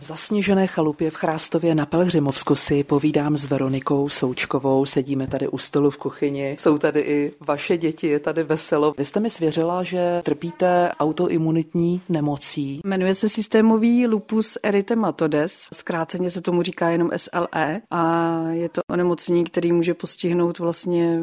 V zasněžené chalupě v Chrástově na Pelhřimovsku si povídám s Veronikou Součkovou. Sedíme tady u stolu v kuchyni. Jsou tady i vaše děti, je tady veselo. Vy jste mi svěřila, že trpíte autoimunitní nemocí. Jmenuje se systémový lupus erythematodes. Zkráceně se tomu říká jenom SLE a je to onemocnění, který může postihnout vlastně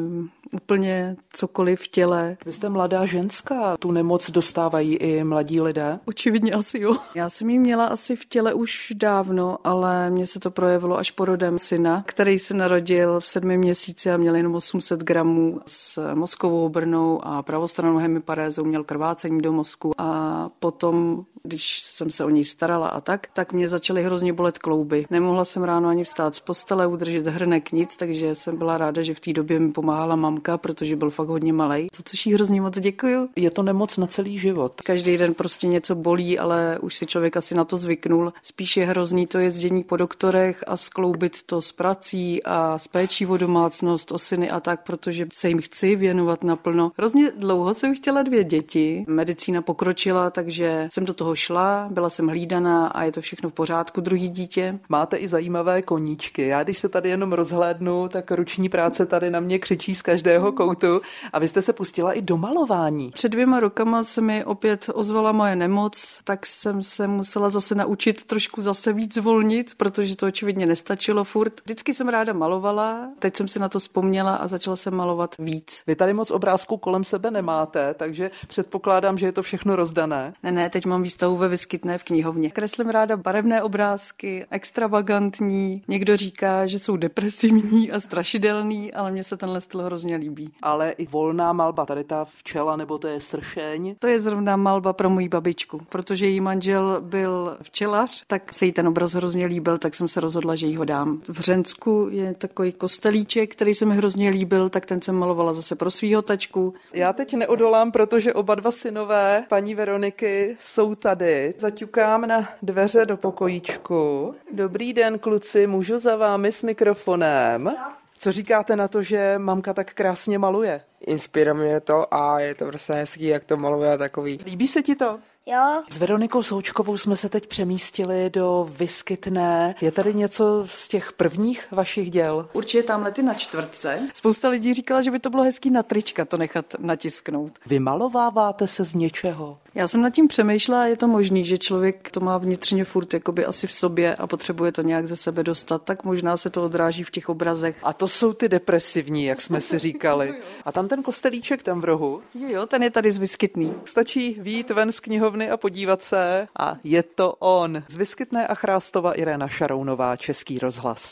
úplně cokoliv v těle. Vy jste mladá ženská, tu nemoc dostávají i mladí lidé? Očividně asi jo. Já jsem ji měla asi v těle už dávno, ale mně se to projevilo až porodem syna, který se narodil v sedmi měsíci a měl jenom 800 gramů s mozkovou brnou a pravostranou hemiparézou, měl krvácení do mozku a potom když jsem se o něj starala a tak, tak mě začaly hrozně bolet klouby. Nemohla jsem ráno ani vstát z postele, udržet hrnek nic, takže jsem byla ráda, že v té době mi pomáhala mamka, protože byl fakt hodně malý. Za což jí hrozně moc děkuju. Je to nemoc na celý život. Každý den prostě něco bolí, ale už si člověk asi na to zvyknul. Spíš je hrozný to jezdění po doktorech a skloubit to s prací a s péčí o domácnost, o syny a tak, protože se jim chci věnovat naplno. Hrozně dlouho jsem chtěla dvě děti. Medicína pokročila, takže jsem do toho šla, byla jsem hlídaná a je to všechno v pořádku, druhý dítě. Máte i zajímavé koníčky. Já když se tady jenom rozhlédnu, tak ruční práce tady na mě křičí z každého koutu a vy jste se pustila i do malování. Před dvěma rokama se mi opět ozvala moje nemoc, tak jsem se musela zase naučit trošku zase víc zvolnit, protože to očividně nestačilo furt. Vždycky jsem ráda malovala, teď jsem si na to vzpomněla a začala jsem malovat víc. Vy tady moc obrázků kolem sebe nemáte, takže předpokládám, že je to všechno rozdané. Ne, ne, teď mám výstavu ve Vyskytné v knihovně. Kreslím ráda barevné obrázky, extravagantní. Někdo říká, že jsou depresivní a strašidelný, ale mně se tenhle styl hrozně líbí. Ale i volná malba, tady ta včela nebo to je sršeň. To je zrovna malba pro moji babičku, protože její manžel byl včelař, tak se jí ten obraz hrozně líbil, tak jsem se rozhodla, že jí ho dám. V Řensku je takový kostelíček, který se mi hrozně líbil, tak ten jsem malovala zase pro svýho tačku. Já teď neodolám, protože oba dva synové paní Veroniky jsou tady. Zaťukám na dveře do pokojíčku. Dobrý den, kluci, můžu za vámi s mikrofonem? Co říkáte na to, že mamka tak krásně maluje? Inspiruje mě to a je to prostě hezký, jak to maluje takový. Líbí se ti to? Jo. S Veronikou Součkovou jsme se teď přemístili do Vyskytné. Je tady něco z těch prvních vašich děl? Určitě tamhle ty na čtvrtce. Spousta lidí říkala, že by to bylo hezký na trička to nechat natisknout. Vymalováváte se z něčeho? Já jsem nad tím přemýšlela, je to možný, že člověk to má vnitřně furt jakoby asi v sobě a potřebuje to nějak ze sebe dostat, tak možná se to odráží v těch obrazech. A to jsou ty depresivní, jak jsme si říkali. A tam ten kostelíček tam v rohu? Jo, jo, ten je tady zvyskytný. Stačí výjít ven z knihovny a podívat se a je to on. Z Vyskytné a Chrástova Irena Šarounová, Český rozhlas.